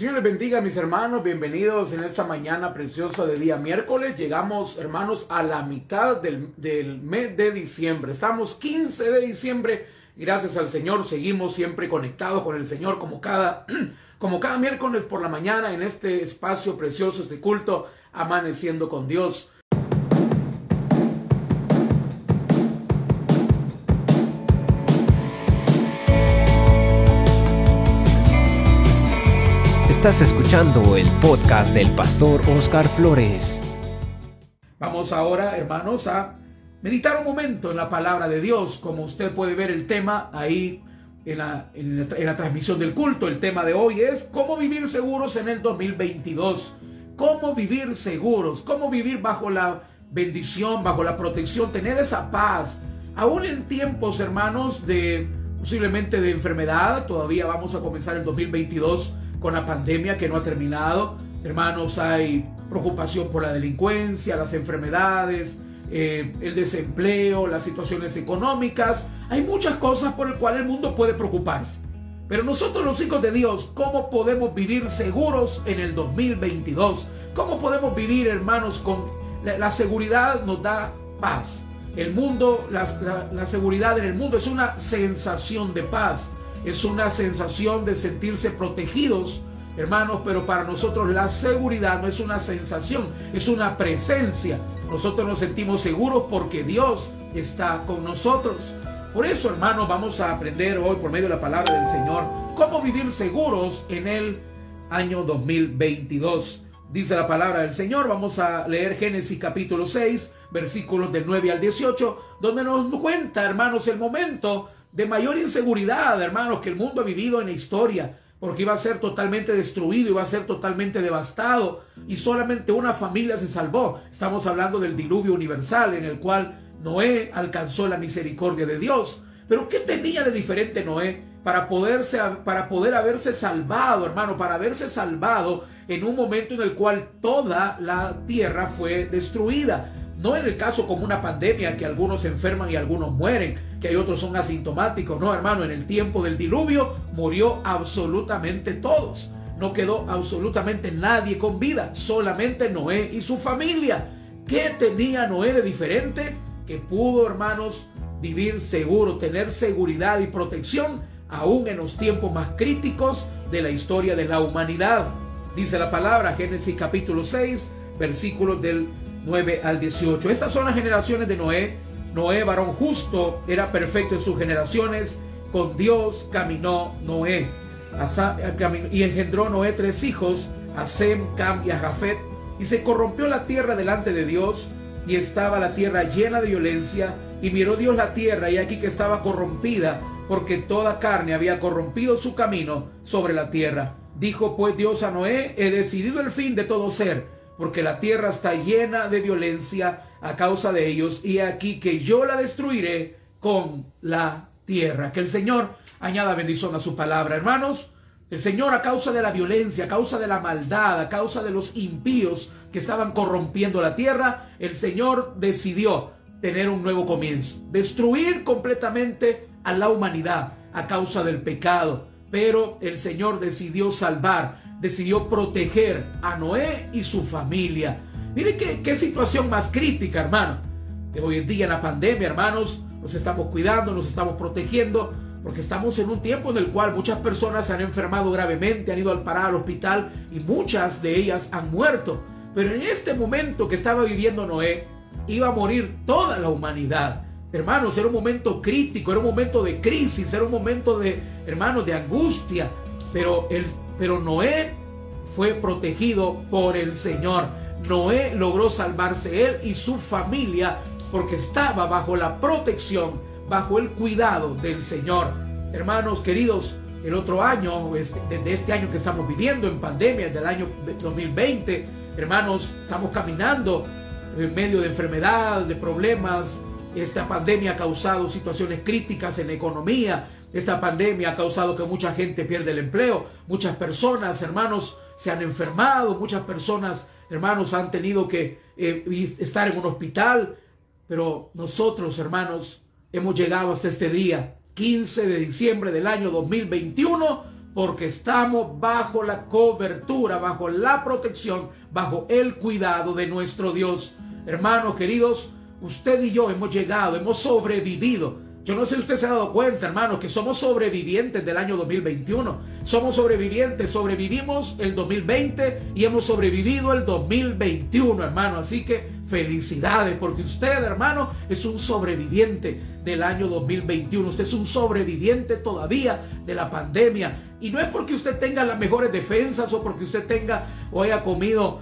Señor les bendiga mis hermanos, bienvenidos en esta mañana preciosa de día miércoles. Llegamos hermanos a la mitad del, del, mes de diciembre. Estamos 15 de diciembre. Gracias al Señor seguimos siempre conectados con el Señor como cada, como cada miércoles por la mañana en este espacio precioso, este culto, amaneciendo con Dios. Estás escuchando el podcast del pastor Oscar Flores. Vamos ahora, hermanos, a meditar un momento en la palabra de Dios. Como usted puede ver el tema ahí en la, en la, transmisión del culto, el tema de hoy es cómo vivir seguros en el 2022. Cómo vivir seguros, cómo vivir bajo la bendición, bajo la protección, tener esa paz. Aún en tiempos, hermanos, de posiblemente de enfermedad, todavía vamos a comenzar el 2022 con la pandemia que no ha terminado. Hermanos, hay preocupación por la delincuencia, las enfermedades, eh, el desempleo, las situaciones económicas. Hay muchas cosas por las cuales el mundo puede preocuparse. Pero nosotros los hijos de Dios, ¿cómo podemos vivir seguros en el 2022? ¿Cómo podemos vivir, hermanos, con la, seguridad nos da paz? El mundo, la, la seguridad en el mundo es una sensación de paz es una sensación de sentirse protegidos, hermanos, pero para nosotros la seguridad no es una sensación, es una presencia. Nosotros nos sentimos seguros porque Dios está con nosotros. Por eso, hermanos, vamos a aprender hoy por medio de la palabra del Señor cómo vivir seguros en el año 2022. Dice la palabra del Señor, vamos a leer Génesis capítulo 6, versículos del 9 al 18, donde nos cuenta, hermanos, el momento de mayor inseguridad, hermanos, que el mundo ha vivido en la historia, porque iba a ser totalmente destruido, iba a ser totalmente devastado, y solamente una familia se salvó. Estamos hablando del diluvio universal en el cual Noé alcanzó la misericordia de Dios. Pero ¿qué tenía de diferente Noé para, poderse, para poder haberse salvado, hermano? Para haberse salvado en un momento en el cual toda la tierra fue destruida. No en el caso como una pandemia que algunos se enferman y algunos mueren, que hay otros son asintomáticos. No, hermano, en el tiempo del diluvio murió absolutamente todos. No quedó absolutamente nadie con vida, solamente Noé y su familia. ¿Qué tenía Noé de diferente? Que pudo, hermanos, vivir seguro, tener seguridad y protección, aún en los tiempos más críticos de la historia de la humanidad. Dice la palabra, Génesis capítulo 6, versículos del 9 al 18. Estas son las generaciones de Noé. Noé, varón justo, era perfecto en sus generaciones. Con Dios caminó Noé. Y engendró Noé tres hijos, a Sem, Cam y a Jafet. Y se corrompió la tierra delante de Dios. Y estaba la tierra llena de violencia. Y miró Dios la tierra y aquí que estaba corrompida, porque toda carne había corrompido su camino sobre la tierra. Dijo pues Dios a Noé, he decidido el fin de todo ser porque la tierra está llena de violencia a causa de ellos, y aquí que yo la destruiré con la tierra. Que el Señor añada bendición a su palabra, hermanos. El Señor a causa de la violencia, a causa de la maldad, a causa de los impíos que estaban corrompiendo la tierra, el Señor decidió tener un nuevo comienzo, destruir completamente a la humanidad a causa del pecado. Pero el Señor decidió salvar decidió proteger a Noé y su familia. Mire qué, qué situación más crítica, hermano. Que hoy en día en la pandemia, hermanos, nos estamos cuidando, nos estamos protegiendo, porque estamos en un tiempo en el cual muchas personas se han enfermado gravemente, han ido al parar al hospital y muchas de ellas han muerto. Pero en este momento que estaba viviendo Noé, iba a morir toda la humanidad. Hermanos, era un momento crítico, era un momento de crisis, era un momento de, hermanos, de angustia. Pero el pero Noé fue protegido por el Señor. Noé logró salvarse él y su familia porque estaba bajo la protección, bajo el cuidado del Señor. Hermanos queridos, el otro año, este, desde este año que estamos viviendo en pandemia, del año 2020, hermanos, estamos caminando en medio de enfermedad, de problemas. Esta pandemia ha causado situaciones críticas en la economía, esta pandemia ha causado que mucha gente pierda el empleo, muchas personas, hermanos, se han enfermado, muchas personas, hermanos, han tenido que eh, estar en un hospital, pero nosotros, hermanos, hemos llegado hasta este día, 15 de diciembre del año 2021, porque estamos bajo la cobertura, bajo la protección, bajo el cuidado de nuestro Dios. Hermanos queridos, usted y yo hemos llegado, hemos sobrevivido yo no sé si usted se ha dado cuenta, hermano, que somos sobrevivientes del año 2021. Somos sobrevivientes, sobrevivimos el 2020 y hemos sobrevivido el 2021, hermano. Así que felicidades, porque usted, hermano, es un sobreviviente del año 2021. Usted es un sobreviviente todavía de la pandemia. Y no es porque usted tenga las mejores defensas o porque usted tenga o haya comido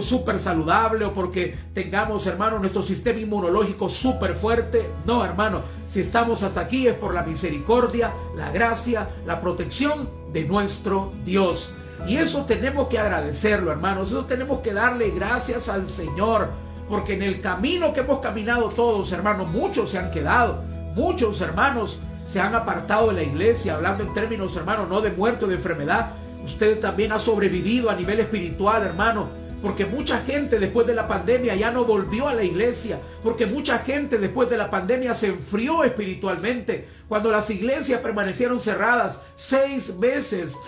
súper saludable o porque tengamos, hermano, nuestro sistema inmunológico súper fuerte. No, hermano, si estamos hasta aquí es por la misericordia, la gracia, la protección de nuestro Dios. Y eso tenemos que agradecerlo, hermanos. Eso tenemos que darle gracias al Señor. Porque en el camino que hemos caminado todos, hermanos, muchos se han quedado. Muchos hermanos se han apartado de la iglesia, hablando en términos, hermano, no de muerte o de enfermedad. Usted también ha sobrevivido a nivel espiritual, hermano. Porque mucha gente después de la pandemia ya no volvió a la iglesia. Porque mucha gente después de la pandemia se enfrió espiritualmente. Cuando las iglesias permanecieron cerradas seis meses.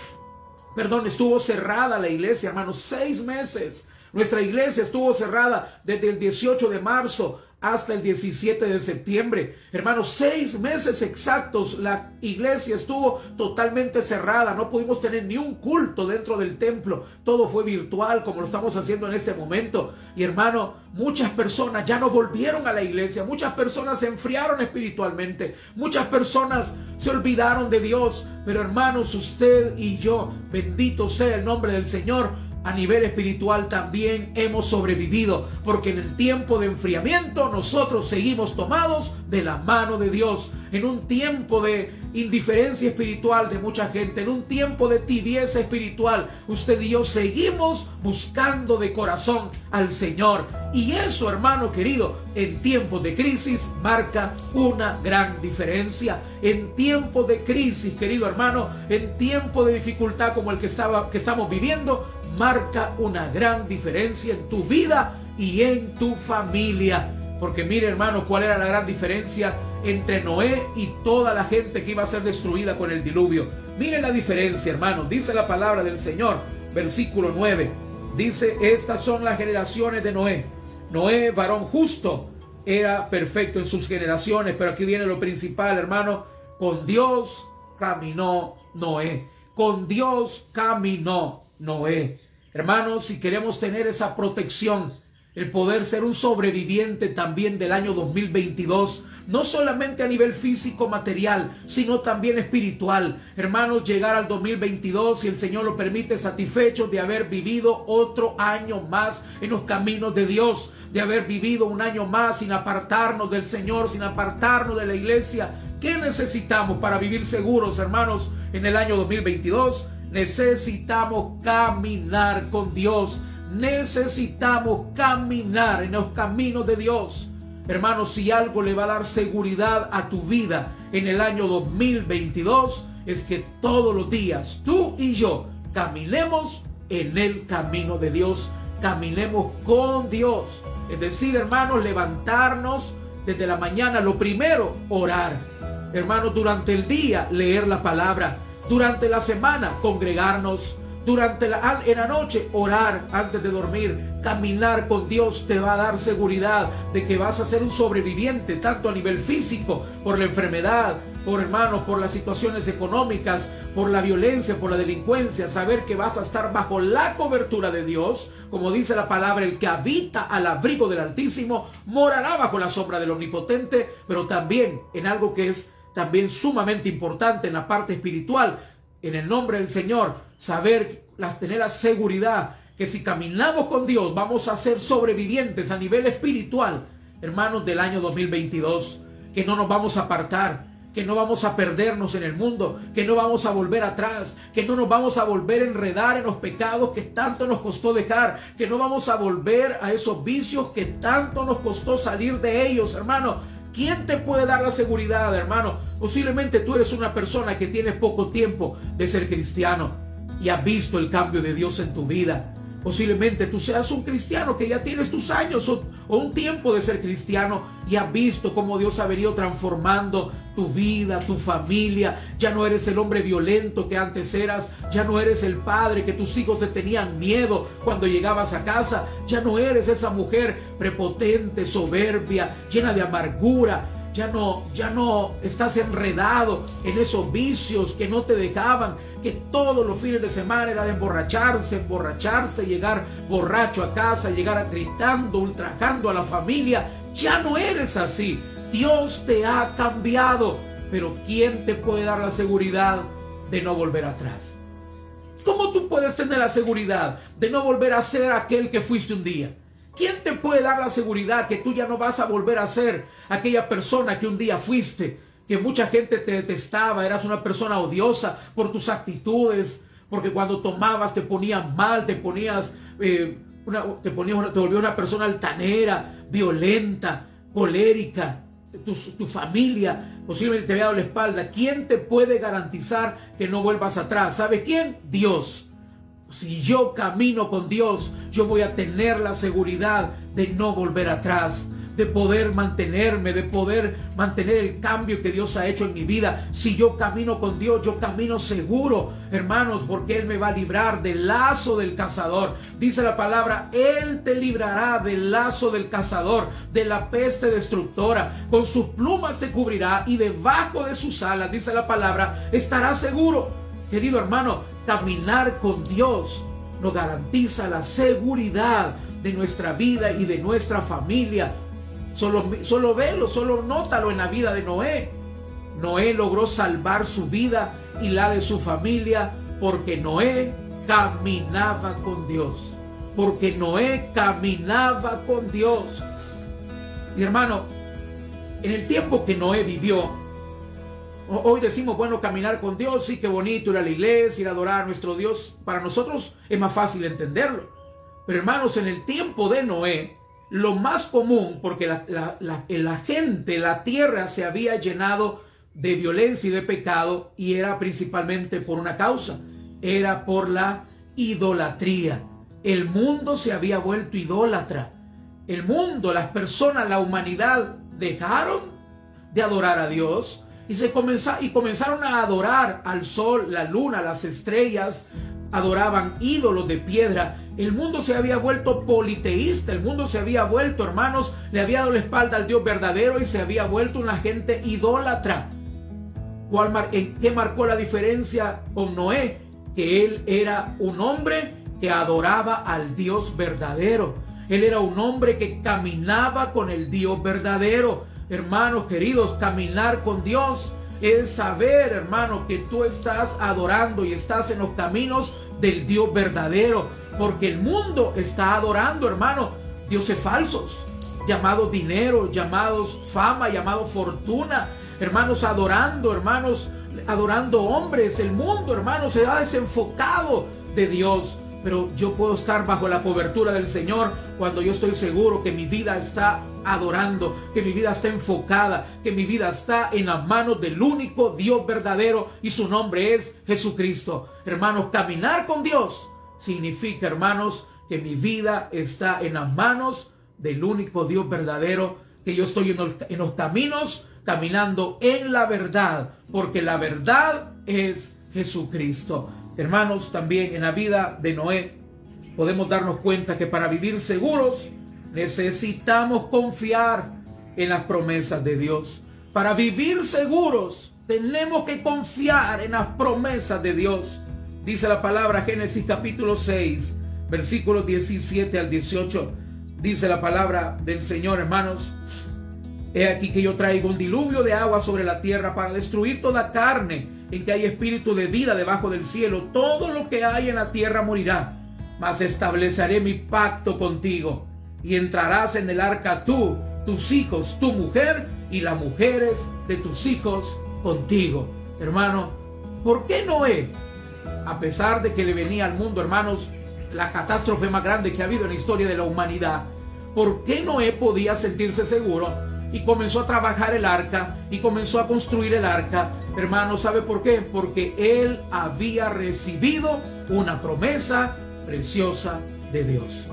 Perdón, estuvo cerrada la iglesia, hermano, seis meses. Nuestra iglesia estuvo cerrada desde el 18 de marzo hasta el 17 de septiembre. Hermanos, seis meses exactos la iglesia estuvo totalmente cerrada. No pudimos tener ni un culto dentro del templo. Todo fue virtual como lo estamos haciendo en este momento. Y hermano, muchas personas ya no volvieron a la iglesia. Muchas personas se enfriaron espiritualmente. Muchas personas se olvidaron de Dios. Pero hermanos, usted y yo, bendito sea el nombre del Señor, a nivel espiritual también hemos sobrevivido, porque en el tiempo de enfriamiento nosotros seguimos tomados de la mano de Dios, en un tiempo de indiferencia espiritual de mucha gente, en un tiempo de tibieza espiritual, usted y yo seguimos buscando de corazón al Señor. Y eso, hermano querido, en tiempos de crisis marca una gran diferencia. En tiempos de crisis, querido hermano, en tiempos de dificultad como el que, estaba, que estamos viviendo, marca una gran diferencia en tu vida y en tu familia. Porque mire hermano, cuál era la gran diferencia entre Noé y toda la gente que iba a ser destruida con el diluvio. Mire la diferencia hermano, dice la palabra del Señor, versículo 9. Dice, estas son las generaciones de Noé. Noé, varón justo, era perfecto en sus generaciones, pero aquí viene lo principal, hermano. Con Dios caminó Noé. Con Dios caminó Noé. Hermanos, si queremos tener esa protección, el poder ser un sobreviviente también del año 2022, no solamente a nivel físico, material, sino también espiritual. Hermanos, llegar al 2022, si el Señor lo permite, satisfechos de haber vivido otro año más en los caminos de Dios, de haber vivido un año más sin apartarnos del Señor, sin apartarnos de la iglesia. ¿Qué necesitamos para vivir seguros, hermanos, en el año 2022? Necesitamos caminar con Dios. Necesitamos caminar en los caminos de Dios. Hermanos, si algo le va a dar seguridad a tu vida en el año 2022, es que todos los días tú y yo caminemos en el camino de Dios, caminemos con Dios. Es decir, hermanos, levantarnos desde la mañana, lo primero, orar. Hermanos, durante el día, leer la palabra durante la semana congregarnos, durante la, en la noche orar antes de dormir, caminar con Dios te va a dar seguridad de que vas a ser un sobreviviente, tanto a nivel físico, por la enfermedad, por hermanos, por las situaciones económicas, por la violencia, por la delincuencia, saber que vas a estar bajo la cobertura de Dios, como dice la palabra, el que habita al abrigo del Altísimo, morará bajo la sombra del Omnipotente, pero también en algo que es también sumamente importante en la parte espiritual, en el nombre del Señor, saber, tener la seguridad que si caminamos con Dios vamos a ser sobrevivientes a nivel espiritual, hermanos del año 2022, que no nos vamos a apartar, que no vamos a perdernos en el mundo, que no vamos a volver atrás, que no nos vamos a volver a enredar en los pecados que tanto nos costó dejar, que no vamos a volver a esos vicios que tanto nos costó salir de ellos, hermano. ¿Quién te puede dar la seguridad, hermano? Posiblemente tú eres una persona que tiene poco tiempo de ser cristiano y has visto el cambio de Dios en tu vida. Posiblemente tú seas un cristiano que ya tienes tus años o, un tiempo de ser cristiano y has visto cómo Dios ha venido transformando tu vida, tu familia. Ya no eres el hombre violento que antes eras. Ya no eres el padre que tus hijos se tenían miedo cuando llegabas a casa. Ya no eres esa mujer prepotente, soberbia, llena de amargura ya no, ya no estás enredado en esos vicios que no te dejaban, que todos los fines de semana era de emborracharse, emborracharse, llegar borracho a casa, llegar gritando, ultrajando a la familia. Ya no eres así. Dios te ha cambiado. Pero ¿quién te puede dar la seguridad de no volver atrás? ¿Cómo tú puedes tener la seguridad de no volver a ser aquel que fuiste un día? ¿Quién te puede dar la seguridad que tú ya no vas a volver a ser aquella persona que un día fuiste? Que mucha gente te detestaba, eras una persona odiosa por tus actitudes, porque cuando tomabas te ponías mal, te ponías, eh, te ponías, te volvías una persona altanera, violenta, colérica. Tu, tu, familia posiblemente te había dado la espalda. ¿Quién te puede garantizar que no vuelvas atrás? ¿Sabe quién? Dios. Si yo camino con Dios, yo voy a tener la seguridad de no volver atrás, de poder mantenerme, de poder mantener el cambio que Dios ha hecho en mi vida. Si yo camino con Dios, yo camino seguro, hermanos, porque Él me va a librar del lazo del cazador. Dice la palabra, Él te librará del lazo del cazador, de la peste destructora. Con sus plumas te cubrirá y debajo de sus alas, dice la palabra, estarás seguro. Querido hermano, caminar con Dios nos garantiza la seguridad de nuestra vida y de nuestra familia. Solo, solo velo, solo nótalo en la vida de Noé. Noé logró salvar su vida y la de su familia porque Noé caminaba con Dios. Porque Noé caminaba con Dios. Y hermano, en el tiempo que Noé vivió, Hoy decimos, bueno, caminar con Dios, sí, qué bonito ir a la iglesia, ir a adorar a nuestro Dios. Para nosotros es más fácil entenderlo. Pero hermanos, en el tiempo de Noé, lo más común, porque la, gente, la tierra se había llenado de violencia y de pecado, y era principalmente por una causa, era por la idolatría. El mundo se había vuelto idólatra. El mundo, las personas, la humanidad dejaron de adorar a Dios y, se y comenzaron a adorar al sol, la luna, las estrellas, adoraban ídolos de piedra. El mundo se había vuelto politeísta, el mundo se había vuelto, hermanos, le había dado la espalda al Dios verdadero y se había vuelto una gente idólatra. ¿Cuál ¿En qué marcó la diferencia con Noé? Que él era un hombre que adoraba al Dios verdadero. Él era un hombre que caminaba con el Dios verdadero. Hermanos queridos, caminar con Dios es saber, hermano, que tú estás adorando y estás en los caminos del Dios verdadero. Porque el mundo está adorando, hermano, dioses falsos, llamados dinero, llamados fama, llamados fortuna. Hermanos, adorando, hermanos, adorando hombres. El mundo, hermanos, se ha desenfocado de Dios pero yo puedo estar bajo la cobertura del Señor cuando yo estoy seguro que mi vida está adorando, que mi vida está enfocada, que mi vida está en las manos del único Dios verdadero y su nombre es Jesucristo. Hermanos, caminar con Dios significa, hermanos, que mi vida está en las manos del único Dios verdadero, que yo estoy en los, caminos caminando en la verdad, porque la verdad es Jesucristo. Hermanos, también en la vida de Noé podemos darnos cuenta que para vivir seguros necesitamos confiar en las promesas de Dios. Para vivir seguros tenemos que confiar en las promesas de Dios. Dice la palabra Génesis capítulo 6, versículos 17 al 18. Dice la palabra del Señor, hermanos. He aquí que yo traigo un diluvio de agua sobre la tierra para destruir toda carne en que hay espíritu de vida debajo del cielo. Todo lo que hay en la tierra morirá, mas estableceré mi pacto contigo y entrarás en el arca tú, tus hijos, tu mujer y las mujeres de tus hijos contigo. Hermano, ¿por qué Noé, a pesar de que le venía al mundo, hermanos, la catástrofe más grande que ha habido en la historia de la humanidad, ¿por qué Noé podía sentirse seguro? Y comenzó a trabajar el arca y comenzó a construir el arca. Hermano, ¿sabe por qué? Porque él había recibido una promesa preciosa de Dios.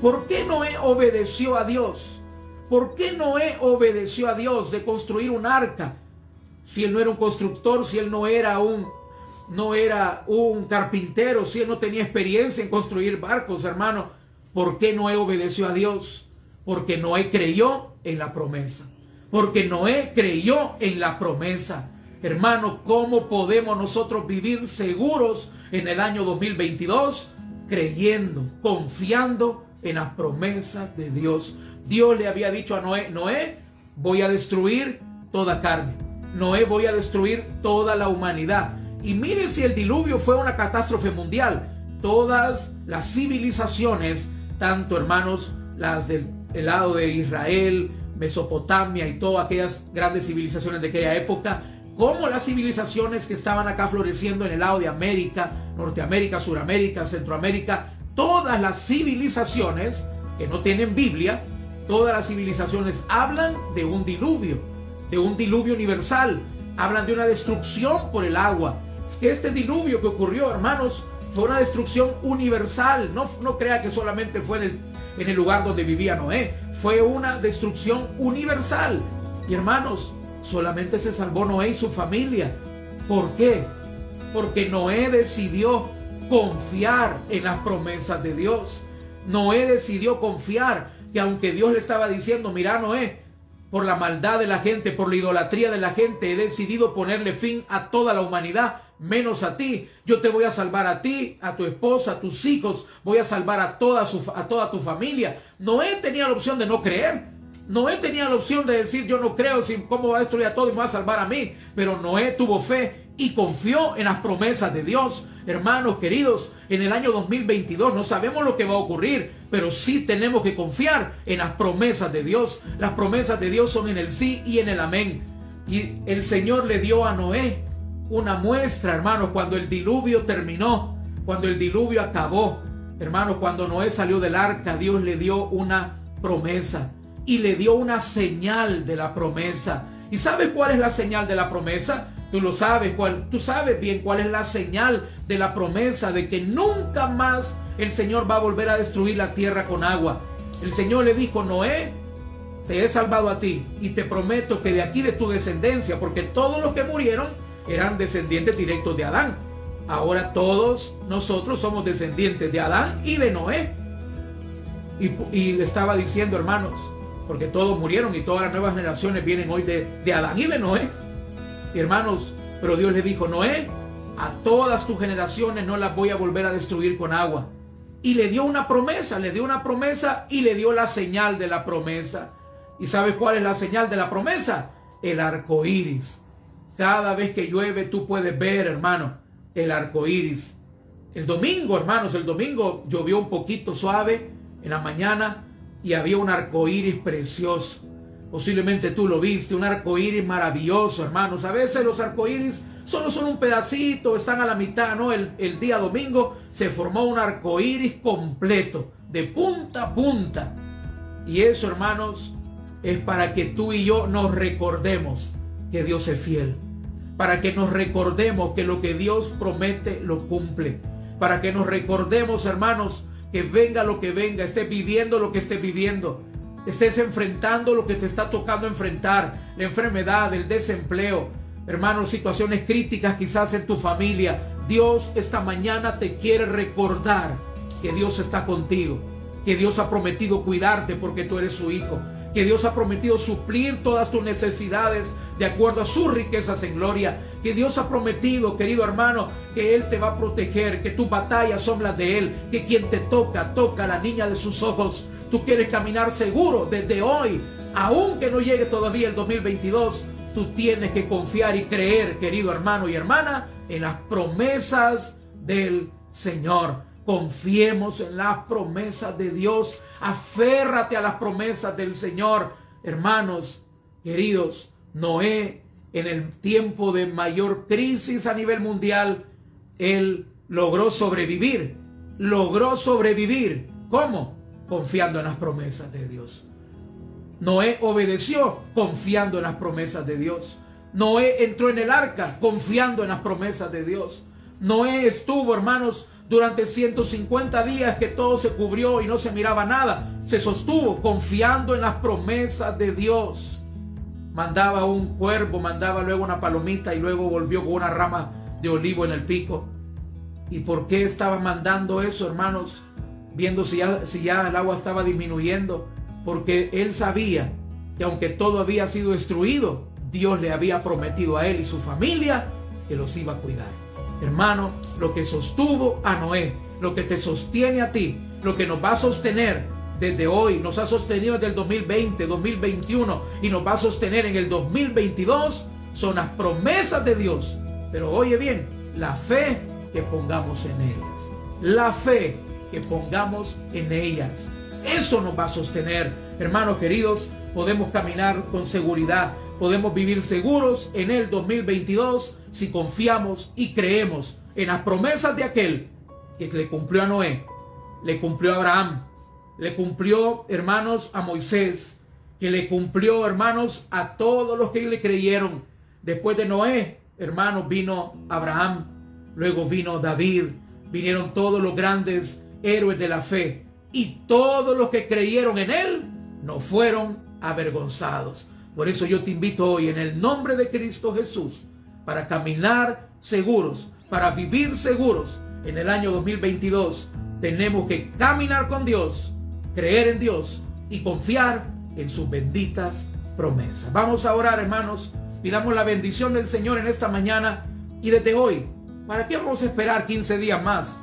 ¿Por qué Noé obedeció a Dios? ¿Por qué Noé obedeció a Dios de construir un arca? Si él no era un constructor, si él no era un no era un carpintero, si él no tenía experiencia en construir barcos, hermano, ¿por qué Noé obedeció a Dios? Porque Noé creyó en la promesa. Porque Noé creyó en la promesa. Hermano, ¿cómo podemos nosotros vivir seguros en el año 2022? Creyendo, confiando en las promesas de Dios. Dios le había dicho a Noé, Noé, voy a destruir toda carne. Noé, voy a destruir toda la humanidad. Y mire si el diluvio fue una catástrofe mundial. Todas las civilizaciones, tanto hermanos, las del lado de Israel, Mesopotamia y todas aquellas grandes civilizaciones de aquella época, como las civilizaciones que estaban acá floreciendo en el lado de América, Norteamérica, Suramérica, Centroamérica, todas las civilizaciones que no tienen Biblia, todas las civilizaciones hablan de un diluvio, de un diluvio universal, hablan de una destrucción por el agua. Es que este diluvio que ocurrió, hermanos, fue una destrucción universal. No, no crea que solamente fue en el, en el lugar donde vivía Noé. Fue una destrucción universal. Y hermanos, solamente se salvó Noé y su familia. ¿Por qué? Porque Noé decidió confiar en las promesas de Dios. Noé decidió confiar que aunque Dios le estaba diciendo, mira Noé, por la maldad de la gente, por la idolatría de la gente, he decidido ponerle fin a toda la humanidad, menos a ti. Yo te voy a salvar a ti, a tu esposa, a tus hijos, voy a salvar a toda, su, a toda tu familia. Noé tenía la opción de no creer. Noé tenía la opción de decir, yo no creo, cómo va a destruir a todo y me va a salvar a mí. Pero Noé tuvo fe y confió en las promesas de Dios. Hermanos queridos, en el año 2022 no sabemos lo que va a ocurrir, pero sí tenemos que confiar en las promesas de Dios. Las promesas de Dios son en el sí y en el amén. Y el Señor le dio a Noé una muestra, hermanos, cuando el diluvio terminó, cuando el diluvio acabó. Hermanos, cuando Noé salió del arca, Dios le dio una promesa y le dio una señal de la promesa. ¿Y sabe cuál es la señal de la promesa? Tú lo sabes, cuál, tú sabes bien cuál es la señal de la promesa de que nunca más el Señor va a volver a destruir la tierra con agua. El Señor le dijo, Noé, te he salvado a ti y te prometo que de aquí de tu descendencia, porque todos los que murieron eran descendientes directos de Adán. Ahora todos nosotros somos descendientes de Adán y de Noé. Y, y le estaba diciendo, hermanos, porque todos murieron y todas las nuevas generaciones vienen hoy de, de Adán y de Noé hermanos, pero Dios le dijo, Noé, a todas tus generaciones no las voy a volver a destruir con agua. Y le dio una promesa, le dio una promesa y le dio la señal de la promesa. ¿Y sabes cuál es la señal de la promesa? El arco iris. Cada vez que llueve tú puedes ver, hermano, el arco iris. El domingo, hermanos, el domingo llovió un poquito suave en la mañana y había un arco iris precioso. Posiblemente tú lo viste, un arco iris maravilloso, hermanos. A veces los arcoíris solo son un pedacito, están a la mitad, ¿no? El, el día domingo se formó un arco iris completo, de punta a punta. Y eso, hermanos, es para que tú y yo nos recordemos que Dios es fiel. Para que nos recordemos que lo que Dios promete lo cumple. Para que nos recordemos, hermanos, que venga lo que venga, esté viviendo lo que esté viviendo estés enfrentando lo que te está tocando enfrentar, la enfermedad, el desempleo, hermanos, situaciones críticas quizás en tu familia. Dios esta mañana te quiere recordar que Dios está contigo, que Dios ha prometido cuidarte porque tú eres su hijo, que Dios ha prometido suplir todas tus necesidades de acuerdo a sus riquezas en gloria, que Dios ha prometido, querido hermano, que Él te va a proteger, que tus batallas son las de Él, que quien te toca, toca a la niña de sus ojos. Tú quieres caminar seguro desde hoy, aunque no llegue todavía el 2022, tú tienes que confiar y creer, querido hermano y hermana, en las promesas del Señor. Confiemos en las promesas de Dios. Aférrate a las promesas del Señor. Hermanos, queridos, Noé, en el tiempo de mayor crisis a nivel mundial, él logró sobrevivir. Logró sobrevivir. ¿Cómo? Confiando en las promesas de Dios. Noé obedeció confiando en las promesas de Dios. Noé entró en el arca confiando en las promesas de Dios. Noé estuvo, hermanos, Durante 150 días que todo se cubrió y no se miraba nada, se sostuvo confiando en las promesas de Dios. Mandaba un cuervo, mandaba luego una palomita y luego volvió con una rama de olivo en el pico. ¿Y por qué estaba mandando eso, hermanos? Viendo si ya, el agua estaba disminuyendo. Porque él sabía que aunque todo había sido destruido, Dios le había prometido a él y su familia que los iba a cuidar. Hermano, lo que sostuvo a Noé, lo que te sostiene a ti, lo que nos va a sostener desde hoy, nos ha sostenido desde el 2020, 2021 y nos va a sostener en el 2022, son las promesas de Dios. Pero oye bien, la fe que pongamos en ellas. La fe que pongamos en ellas. Eso nos va a sostener. Hermanos queridos, podemos caminar con seguridad, podemos vivir seguros en el 2022 si confiamos y creemos en las promesas de aquel que le cumplió a Noé, le cumplió a Abraham, le cumplió, hermanos, a Moisés, que le cumplió, hermanos, a todos los que le creyeron. Después de Noé, hermanos, vino Abraham, luego vino David, vinieron todos los grandes héroes de la fe y todos los que creyeron en él no fueron avergonzados. Por eso yo te invito hoy en el nombre de Cristo Jesús para caminar seguros, para vivir seguros en el año 2022. Tenemos que caminar con Dios, creer en Dios y confiar en sus benditas promesas. Vamos a orar, hermanos. Pidamos la bendición del Señor en esta mañana y desde hoy. ¿Para qué vamos a esperar 15 días más?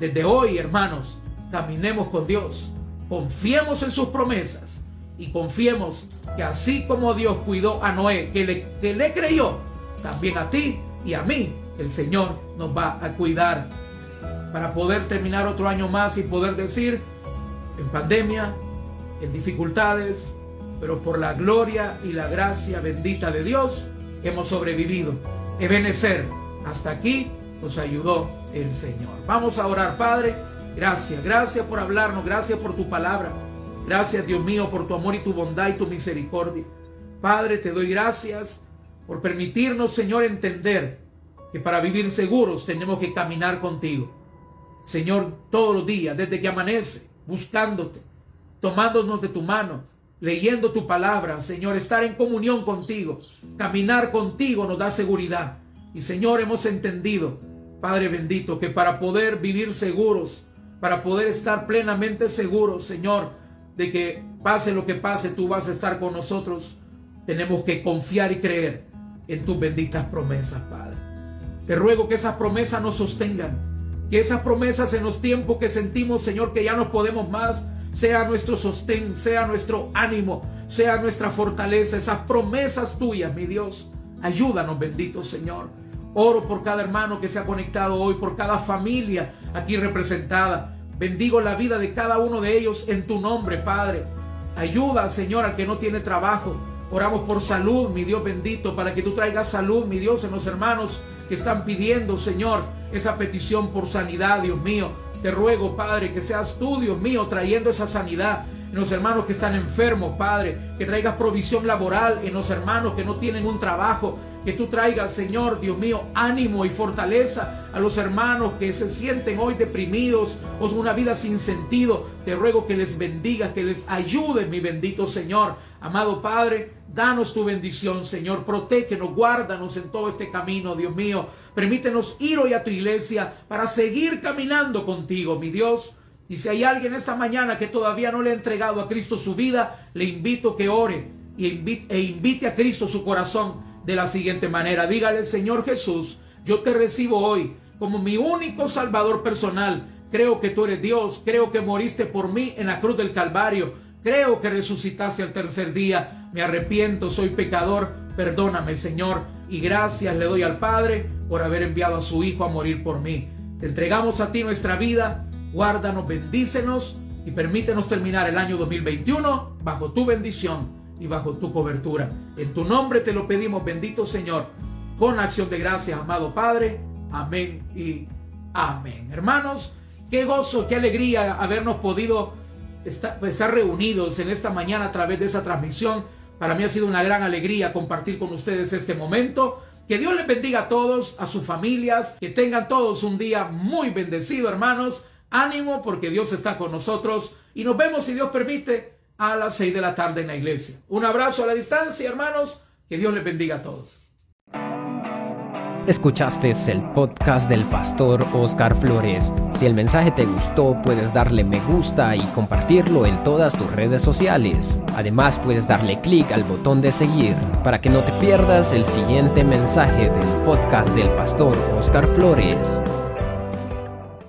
Desde hoy, hermanos, caminemos con Dios. Confiemos en sus promesas y confiemos que así como Dios cuidó a Noé, que le, creyó, también a ti y a mí, el Señor nos va a cuidar para poder terminar otro año más y poder decir, en pandemia, en dificultades, pero por la gloria y la gracia bendita de Dios, hemos sobrevivido. Ebenecer, hasta aquí nos ayudó el Señor. Vamos a orar, Padre. Gracias, gracias por hablarnos, gracias por tu palabra. Gracias, Dios mío, por tu amor y tu bondad y tu misericordia. Padre, te doy gracias por permitirnos, Señor, entender que para vivir seguros tenemos que caminar contigo. Señor, todos los días, desde que amanece, buscándote, tomándonos de tu mano, leyendo tu palabra, Señor, estar en comunión contigo, caminar contigo nos da seguridad. Y Señor, hemos entendido, Padre bendito, que para poder vivir seguros, para poder estar plenamente seguros, Señor, de que pase lo que pase, tú vas a estar con nosotros. Tenemos que confiar y creer en tus benditas promesas, Padre. Te ruego que esas promesas nos sostengan, que esas promesas en los tiempos que sentimos, Señor, que ya no podemos más, sea nuestro sostén, sea nuestro ánimo, sea nuestra fortaleza, esas promesas tuyas, mi Dios. Ayúdanos, bendito Señor. Oro por cada hermano que se ha conectado hoy, por cada familia aquí representada. Bendigo la vida de cada uno de ellos en tu nombre, Padre. Ayuda, Señor, al que no tiene trabajo. Oramos por salud, mi Dios bendito, para que tú traigas salud, mi Dios, en los hermanos que están pidiendo, Señor, esa petición por sanidad, Dios mío. Te ruego, Padre, que seas tú, Dios mío, trayendo esa sanidad en los hermanos que están enfermos, Padre, que traigas provisión laboral en los hermanos que no tienen un trabajo, que tú traigas, Señor, Dios mío, ánimo y fortaleza a los hermanos que se sienten hoy deprimidos o una vida sin sentido. Te ruego que les bendiga, que les ayude, mi bendito Señor. Amado Padre, danos tu bendición, Señor. Protégenos, guárdanos en todo este camino, Dios mío. Permítenos ir hoy a tu iglesia para seguir caminando contigo, mi Dios. Y si hay alguien esta mañana que todavía no le ha entregado a Cristo su vida, le invito que ore e invite a Cristo su corazón de la siguiente manera. Dígale, Señor Jesús, yo te recibo hoy como mi único Salvador personal. Creo que tú eres Dios, creo que moriste por mí en la cruz del Calvario, creo que resucitaste al tercer día. Me arrepiento, soy pecador, perdóname, Señor, y gracias le doy al Padre por haber enviado a su Hijo a morir por mí. Te entregamos a ti nuestra vida, guárdanos, bendícenos y permítenos terminar el año 2021 bajo tu bendición y bajo tu cobertura. En tu nombre te lo pedimos, bendito Señor, con acción de gracias, amado Padre. Amén y amén. Hermanos, qué gozo, qué alegría habernos podido estar, estar reunidos en esta mañana a través de esa transmisión. Para mí ha sido una gran alegría compartir con ustedes este momento. Que Dios les bendiga a todos, a sus familias, que tengan todos un día muy bendecido, hermanos. Ánimo porque Dios está con nosotros y nos vemos, si Dios permite, a las seis de la tarde en la iglesia. Un abrazo a la distancia, hermanos. Que Dios les bendiga a todos. Escuchaste el podcast del pastor Oscar Flores. Si el mensaje te gustó, puedes darle me gusta y compartirlo en todas tus redes sociales. Además, puedes darle clic al botón de seguir para que no te pierdas el siguiente mensaje del podcast del pastor Oscar Flores.